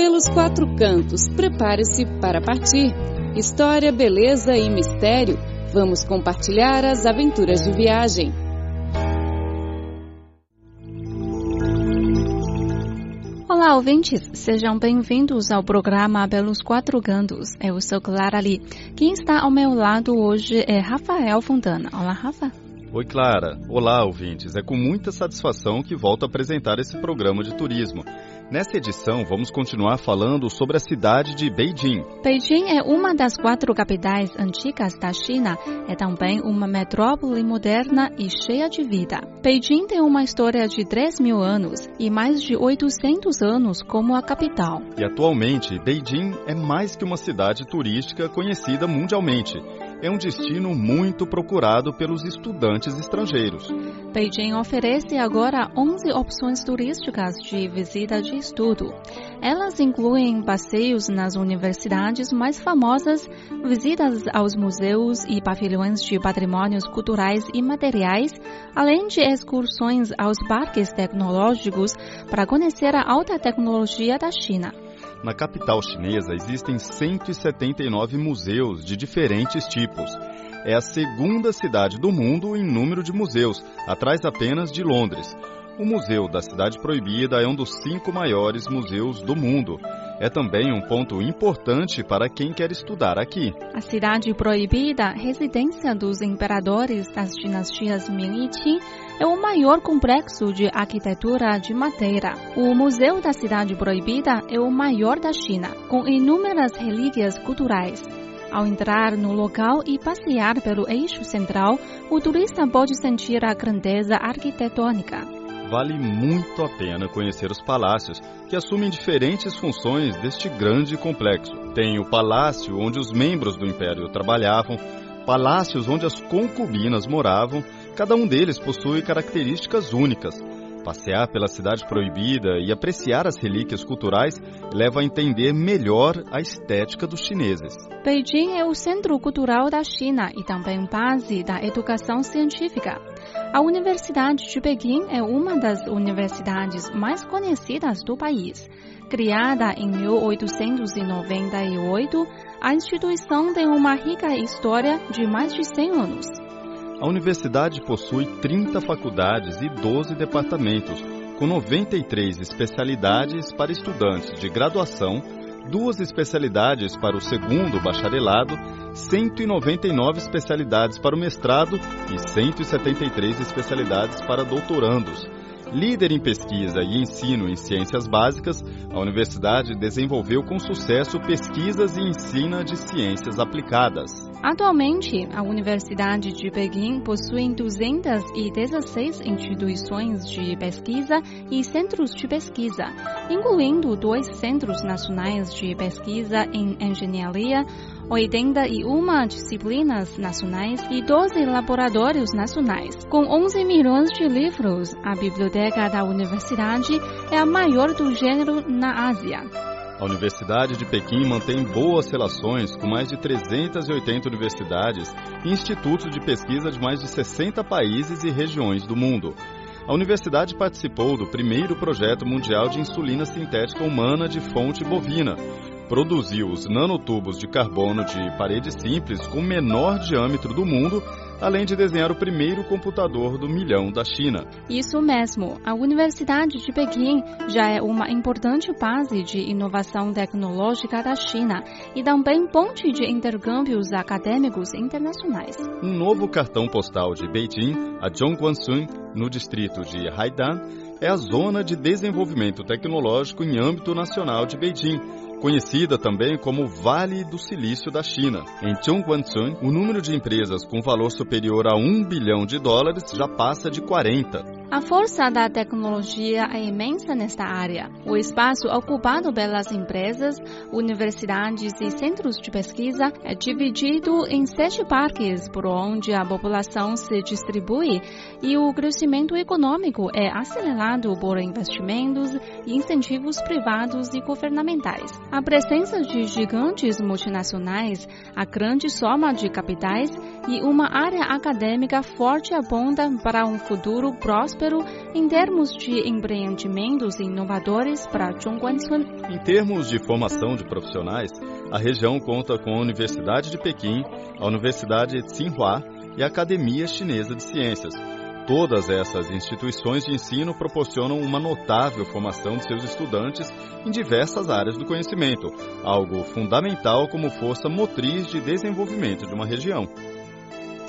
Pelos quatro cantos, prepare-se para partir. História, beleza e mistério. Vamos compartilhar as aventuras de viagem. Olá, ouvintes! Sejam bem-vindos ao programa Pelos Quatro Cantos. Eu sou Clara Lee. Quem está ao meu lado hoje é Rafael Fontana. Olá, Rafa. Oi, Clara. Olá, ouvintes. É com muita satisfação que volto a apresentar esse programa de turismo. Nesta edição, vamos continuar falando sobre a cidade de Beijing. Beijing é uma das quatro capitais antigas da China. É também uma metrópole moderna e cheia de vida. Beijing tem uma história de 3 mil anos e mais de 800 anos como a capital. E atualmente, Beijing é mais que uma cidade turística conhecida mundialmente é um destino muito procurado pelos estudantes estrangeiros. Beijing oferece agora 11 opções turísticas de visita de estudo. Elas incluem passeios nas universidades mais famosas, visitas aos museus e pavilhões de patrimônios culturais e materiais, além de excursões aos parques tecnológicos para conhecer a alta tecnologia da China. Na capital chinesa existem 179 museus de diferentes tipos. É a segunda cidade do mundo em número de museus, atrás apenas de Londres. O Museu da Cidade Proibida é um dos cinco maiores museus do mundo. É também um ponto importante para quem quer estudar aqui. A Cidade Proibida, residência dos imperadores das dinastias Ming e Qin, é o maior complexo de arquitetura de madeira. O Museu da Cidade Proibida é o maior da China, com inúmeras relíquias culturais. Ao entrar no local e passear pelo eixo central, o turista pode sentir a grandeza arquitetônica vale muito a pena conhecer os palácios, que assumem diferentes funções deste grande complexo. Tem o palácio onde os membros do império trabalhavam, palácios onde as concubinas moravam, cada um deles possui características únicas. Passear pela cidade proibida e apreciar as relíquias culturais leva a entender melhor a estética dos chineses. Beijing é o centro cultural da China e também base da educação científica. A Universidade de Pequim é uma das universidades mais conhecidas do país. Criada em 1898, a instituição tem uma rica história de mais de 100 anos. A universidade possui 30 faculdades e 12 departamentos, com 93 especialidades para estudantes de graduação, duas especialidades para o segundo bacharelado, 199 especialidades para o mestrado e 173 especialidades para doutorandos. Líder em pesquisa e ensino em ciências básicas, a universidade desenvolveu com sucesso pesquisas e ensina de ciências aplicadas. Atualmente, a Universidade de Pequim possui 216 instituições de pesquisa e centros de pesquisa, incluindo dois centros nacionais de pesquisa em engenharia, 81 disciplinas nacionais e 12 laboratórios nacionais. Com 11 milhões de livros, a biblioteca da universidade é a maior do gênero na Ásia. A Universidade de Pequim mantém boas relações com mais de 380 universidades e institutos de pesquisa de mais de 60 países e regiões do mundo. A universidade participou do primeiro projeto mundial de insulina sintética humana de fonte bovina, produziu os nanotubos de carbono de parede simples com o menor diâmetro do mundo, além de desenhar o primeiro computador do milhão da China. Isso mesmo. A Universidade de Pequim já é uma importante base de inovação tecnológica da China e também ponte de intercâmbios acadêmicos internacionais. Um novo cartão postal de Beijing, a Zhongguancun, no distrito de Haidan, é a zona de desenvolvimento tecnológico em âmbito nacional de Beijing conhecida também como Vale do Silício da China. Em Chongguancun, o número de empresas com valor superior a 1 bilhão de dólares já passa de 40. A força da tecnologia é imensa nesta área. O espaço ocupado pelas empresas, universidades e centros de pesquisa é dividido em sete parques por onde a população se distribui e o crescimento econômico é acelerado por investimentos e incentivos privados e governamentais. A presença de gigantes multinacionais, a grande soma de capitais e uma área acadêmica forte aponta para um futuro próximo próspero em termos de empreendimentos inovadores para Zhongguancun. Em termos de formação de profissionais, a região conta com a Universidade de Pequim, a Universidade Tsinghua e a Academia Chinesa de Ciências. Todas essas instituições de ensino proporcionam uma notável formação de seus estudantes em diversas áreas do conhecimento, algo fundamental como força motriz de desenvolvimento de uma região.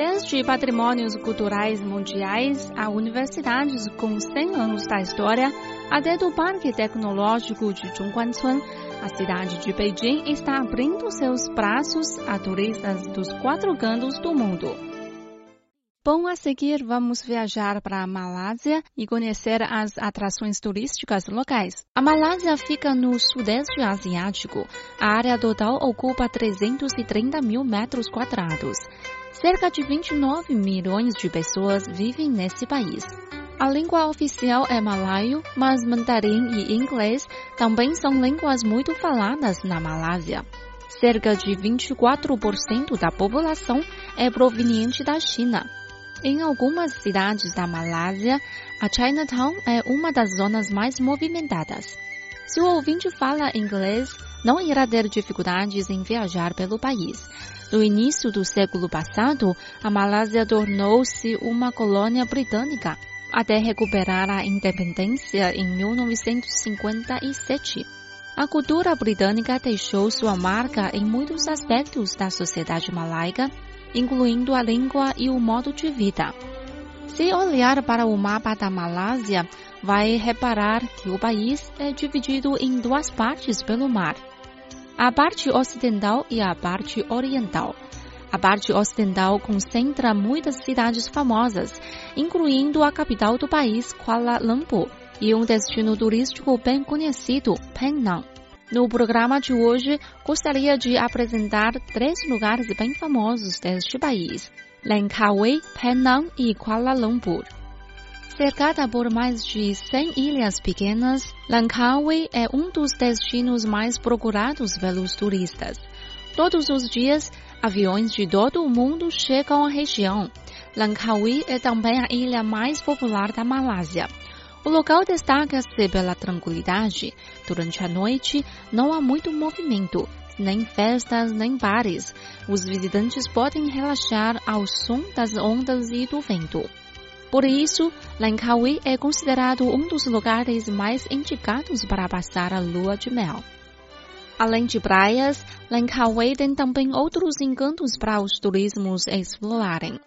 Desde patrimônios culturais mundiais a universidades com 100 anos da história, até do Parque Tecnológico de Zhongguancun, a cidade de Beijing está abrindo seus braços a turistas dos quatro cantos do mundo. Bom, a seguir vamos viajar para a Malásia e conhecer as atrações turísticas locais. A Malásia fica no sudeste asiático. A área total ocupa 330 mil metros quadrados. Cerca de 29 milhões de pessoas vivem nesse país. A língua oficial é malaio, mas mandarim e inglês também são línguas muito faladas na Malásia. Cerca de 24% da população é proveniente da China. Em algumas cidades da Malásia, a Chinatown é uma das zonas mais movimentadas. Se o ouvinte fala inglês, não irá ter dificuldades em viajar pelo país. No início do século passado, a Malásia tornou-se uma colônia britânica, até recuperar a independência em 1957. A cultura britânica deixou sua marca em muitos aspectos da sociedade malaica incluindo a língua e o modo de vida. Se olhar para o mapa da Malásia, vai reparar que o país é dividido em duas partes pelo mar: a parte ocidental e a parte oriental. A parte ocidental concentra muitas cidades famosas, incluindo a capital do país, Kuala Lumpur, e um destino turístico bem conhecido, Penang. No programa de hoje, gostaria de apresentar três lugares bem famosos deste país: Langkawi, Penang e Kuala Lumpur. Cercada por mais de 100 ilhas pequenas, Langkawi é um dos destinos mais procurados pelos turistas. Todos os dias, aviões de todo o mundo chegam à região. Langkawi é também a ilha mais popular da Malásia. O local destaca-se pela tranquilidade. Durante a noite, não há muito movimento, nem festas, nem bares. Os visitantes podem relaxar ao som das ondas e do vento. Por isso, Langkawi é considerado um dos lugares mais indicados para passar a lua de mel. Além de praias, Langkawi tem também outros encantos para os turismos explorarem.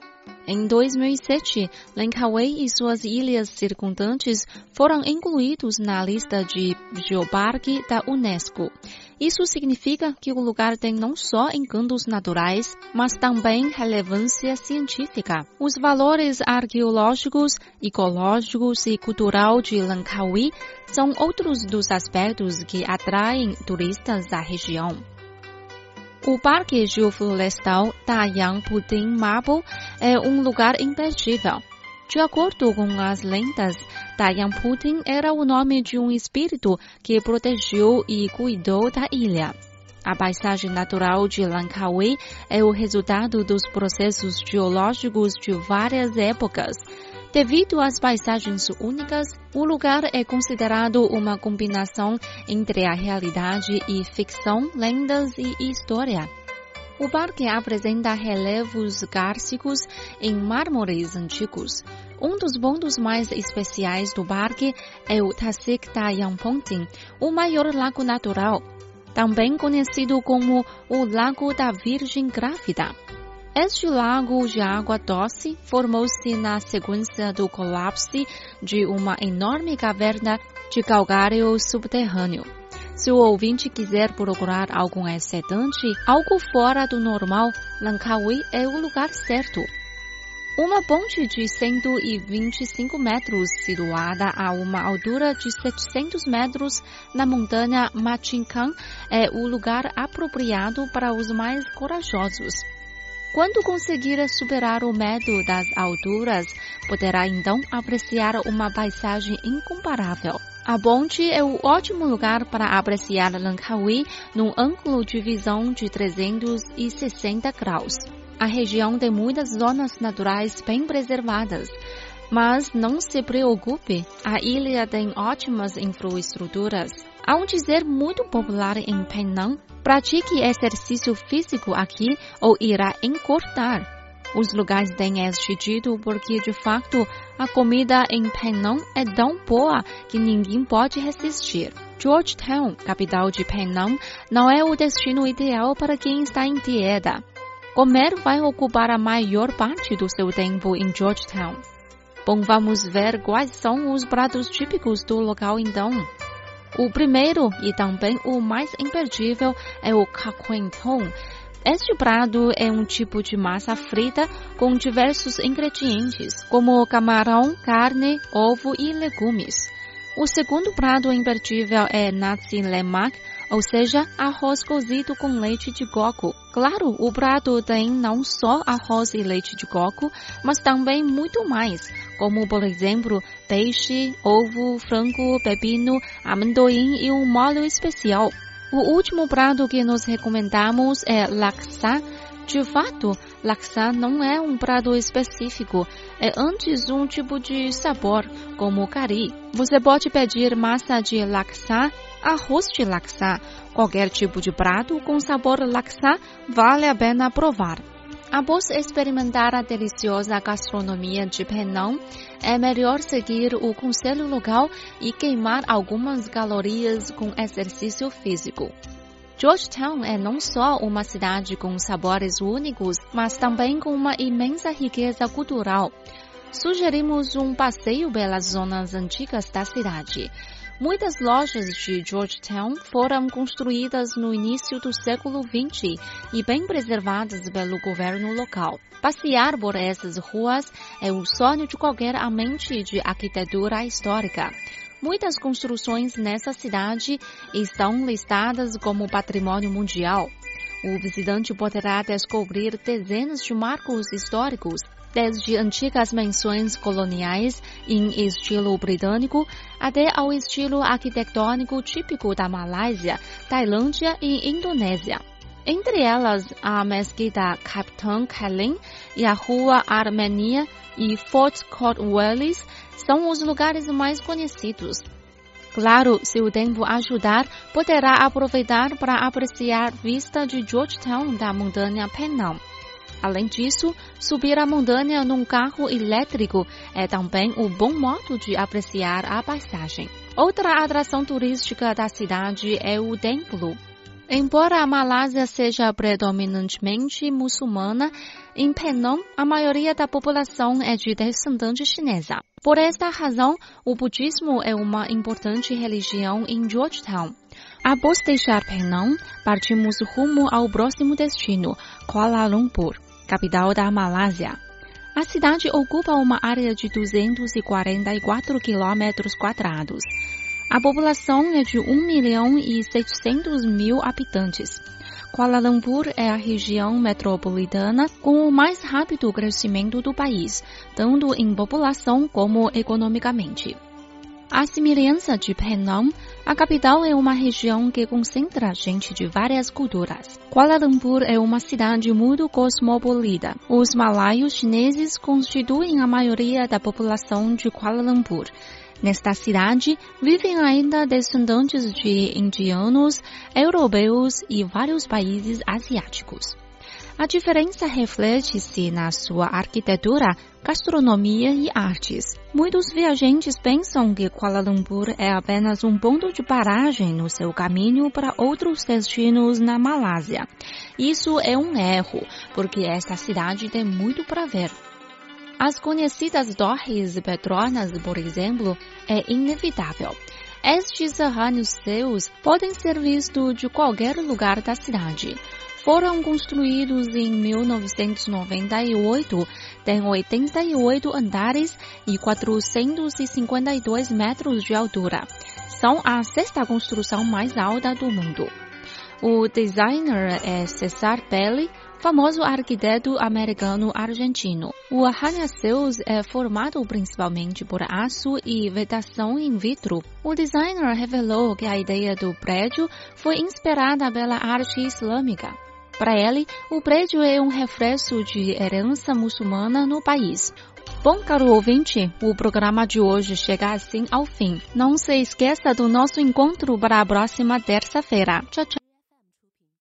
Em 2007, Langkawi e suas ilhas circundantes foram incluídos na lista de Geoparque da Unesco. Isso significa que o lugar tem não só encantos naturais, mas também relevância científica. Os valores arqueológicos, ecológicos e cultural de Langkawi são outros dos aspectos que atraem turistas à região. O Parque Geoflorestal Dayang Puting Marble é um lugar imperdível. De acordo com as lendas, Dayang Puting era o nome de um espírito que protegeu e cuidou da ilha. A paisagem natural de Langkawi é o resultado dos processos geológicos de várias épocas, Devido às paisagens únicas, o lugar é considerado uma combinação entre a realidade e ficção, lendas e história. O parque apresenta relevos gársicos em mármores antigos. Um dos pontos mais especiais do parque é o Tasik Dayangponting, o maior lago natural, também conhecido como o Lago da Virgem Grávida. Este lago de água doce formou-se na sequência do colapso de uma enorme caverna de calcário subterrâneo. Se o ouvinte quiser procurar algum excedente, algo fora do normal, Langkawi é o lugar certo. Uma ponte de 125 metros, situada a uma altura de 700 metros na montanha Machinkan, é o lugar apropriado para os mais corajosos. Quando conseguir superar o medo das alturas, poderá então apreciar uma paisagem incomparável. A ponte é um ótimo lugar para apreciar Langkawi num ângulo de visão de 360 graus. A região tem muitas zonas naturais bem preservadas. Mas não se preocupe, a ilha tem ótimas infraestruturas. Há um dizer muito popular em Penang: pratique exercício físico aqui ou irá encurtar. Os lugares têm este dito porque, de facto, a comida em Penang é tão boa que ninguém pode resistir. Georgetown, capital de Penang, não é o destino ideal para quem está em dieta. Comer vai ocupar a maior parte do seu tempo em Georgetown. Bom, vamos ver quais são os pratos típicos do local então. O primeiro e também o mais imperdível é o Kakwentong. Este prato é um tipo de massa frita com diversos ingredientes, como camarão, carne, ovo e legumes. O segundo prato imperdível é nasi lemak, ou seja, arroz cozido com leite de coco. Claro, o prato tem não só arroz e leite de coco, mas também muito mais, como por exemplo peixe, ovo, frango, pepino, amendoim e um molho especial. O último prato que nos recomendamos é laksa. De fato, laksa não é um prato específico, é antes um tipo de sabor, como curry. Você pode pedir massa de laksa arroz de laksa. Qualquer tipo de prato com sabor laksa vale a pena provar. Após experimentar a deliciosa gastronomia de Penang, é melhor seguir o conselho local e queimar algumas calorias com exercício físico. Georgetown é não só uma cidade com sabores únicos, mas também com uma imensa riqueza cultural. Sugerimos um passeio pelas zonas antigas da cidade. Muitas lojas de Georgetown foram construídas no início do século XX e bem preservadas pelo governo local. Passear por essas ruas é o sonho de qualquer amante de arquitetura histórica. Muitas construções nessa cidade estão listadas como patrimônio mundial. O visitante poderá descobrir dezenas de marcos históricos desde antigas menções coloniais em estilo britânico até ao estilo arquitetônico típico da Malásia, Tailândia e Indonésia. Entre elas, a Mesquita Capitão Kalim e a Rua Armênia e Fort Cornwallis são os lugares mais conhecidos. Claro, se o tempo ajudar, poderá aproveitar para apreciar vista de Georgetown da montanha Penang. Além disso, subir a montanha num carro elétrico é também um bom modo de apreciar a paisagem. Outra atração turística da cidade é o templo. Embora a Malásia seja predominantemente muçulmana, em Penang a maioria da população é de descendente chinesa. Por esta razão, o budismo é uma importante religião em Georgetown. Após deixar Penang, partimos rumo ao próximo destino, Kuala Lumpur capital da Malásia. A cidade ocupa uma área de 244 quilômetros quadrados. A população é de 1 milhão e 600 mil habitantes. Kuala Lumpur é a região metropolitana com o mais rápido crescimento do país, tanto em população como economicamente. À semelhança de Penang, a capital é uma região que concentra gente de várias culturas. Kuala Lumpur é uma cidade muito cosmopolita. Os malaios chineses constituem a maioria da população de Kuala Lumpur. Nesta cidade vivem ainda descendentes de indianos, europeus e vários países asiáticos. A diferença reflete-se na sua arquitetura, gastronomia e artes. Muitos viajantes pensam que Kuala Lumpur é apenas um ponto de paragem no seu caminho para outros destinos na Malásia. Isso é um erro, porque esta cidade tem muito para ver. As conhecidas Torres Petronas, por exemplo, é inevitável. Estes arranha-céus podem ser vistos de qualquer lugar da cidade foram construídos em 1998, têm 88 andares e 452 metros de altura. São a sexta construção mais alta do mundo. O designer é Cesar Pelli, famoso arquiteto americano-argentino. O arranha-céus é formado principalmente por aço e vedação in vitro. O designer revelou que a ideia do prédio foi inspirada pela arte islâmica. Para ele, o prédio é um reflexo de herança muçulmana no país. Bom, caro ouvinte, o programa de hoje chega assim ao fim. Não se esqueça do nosso encontro para a próxima terça-feira. Tchau, tchau.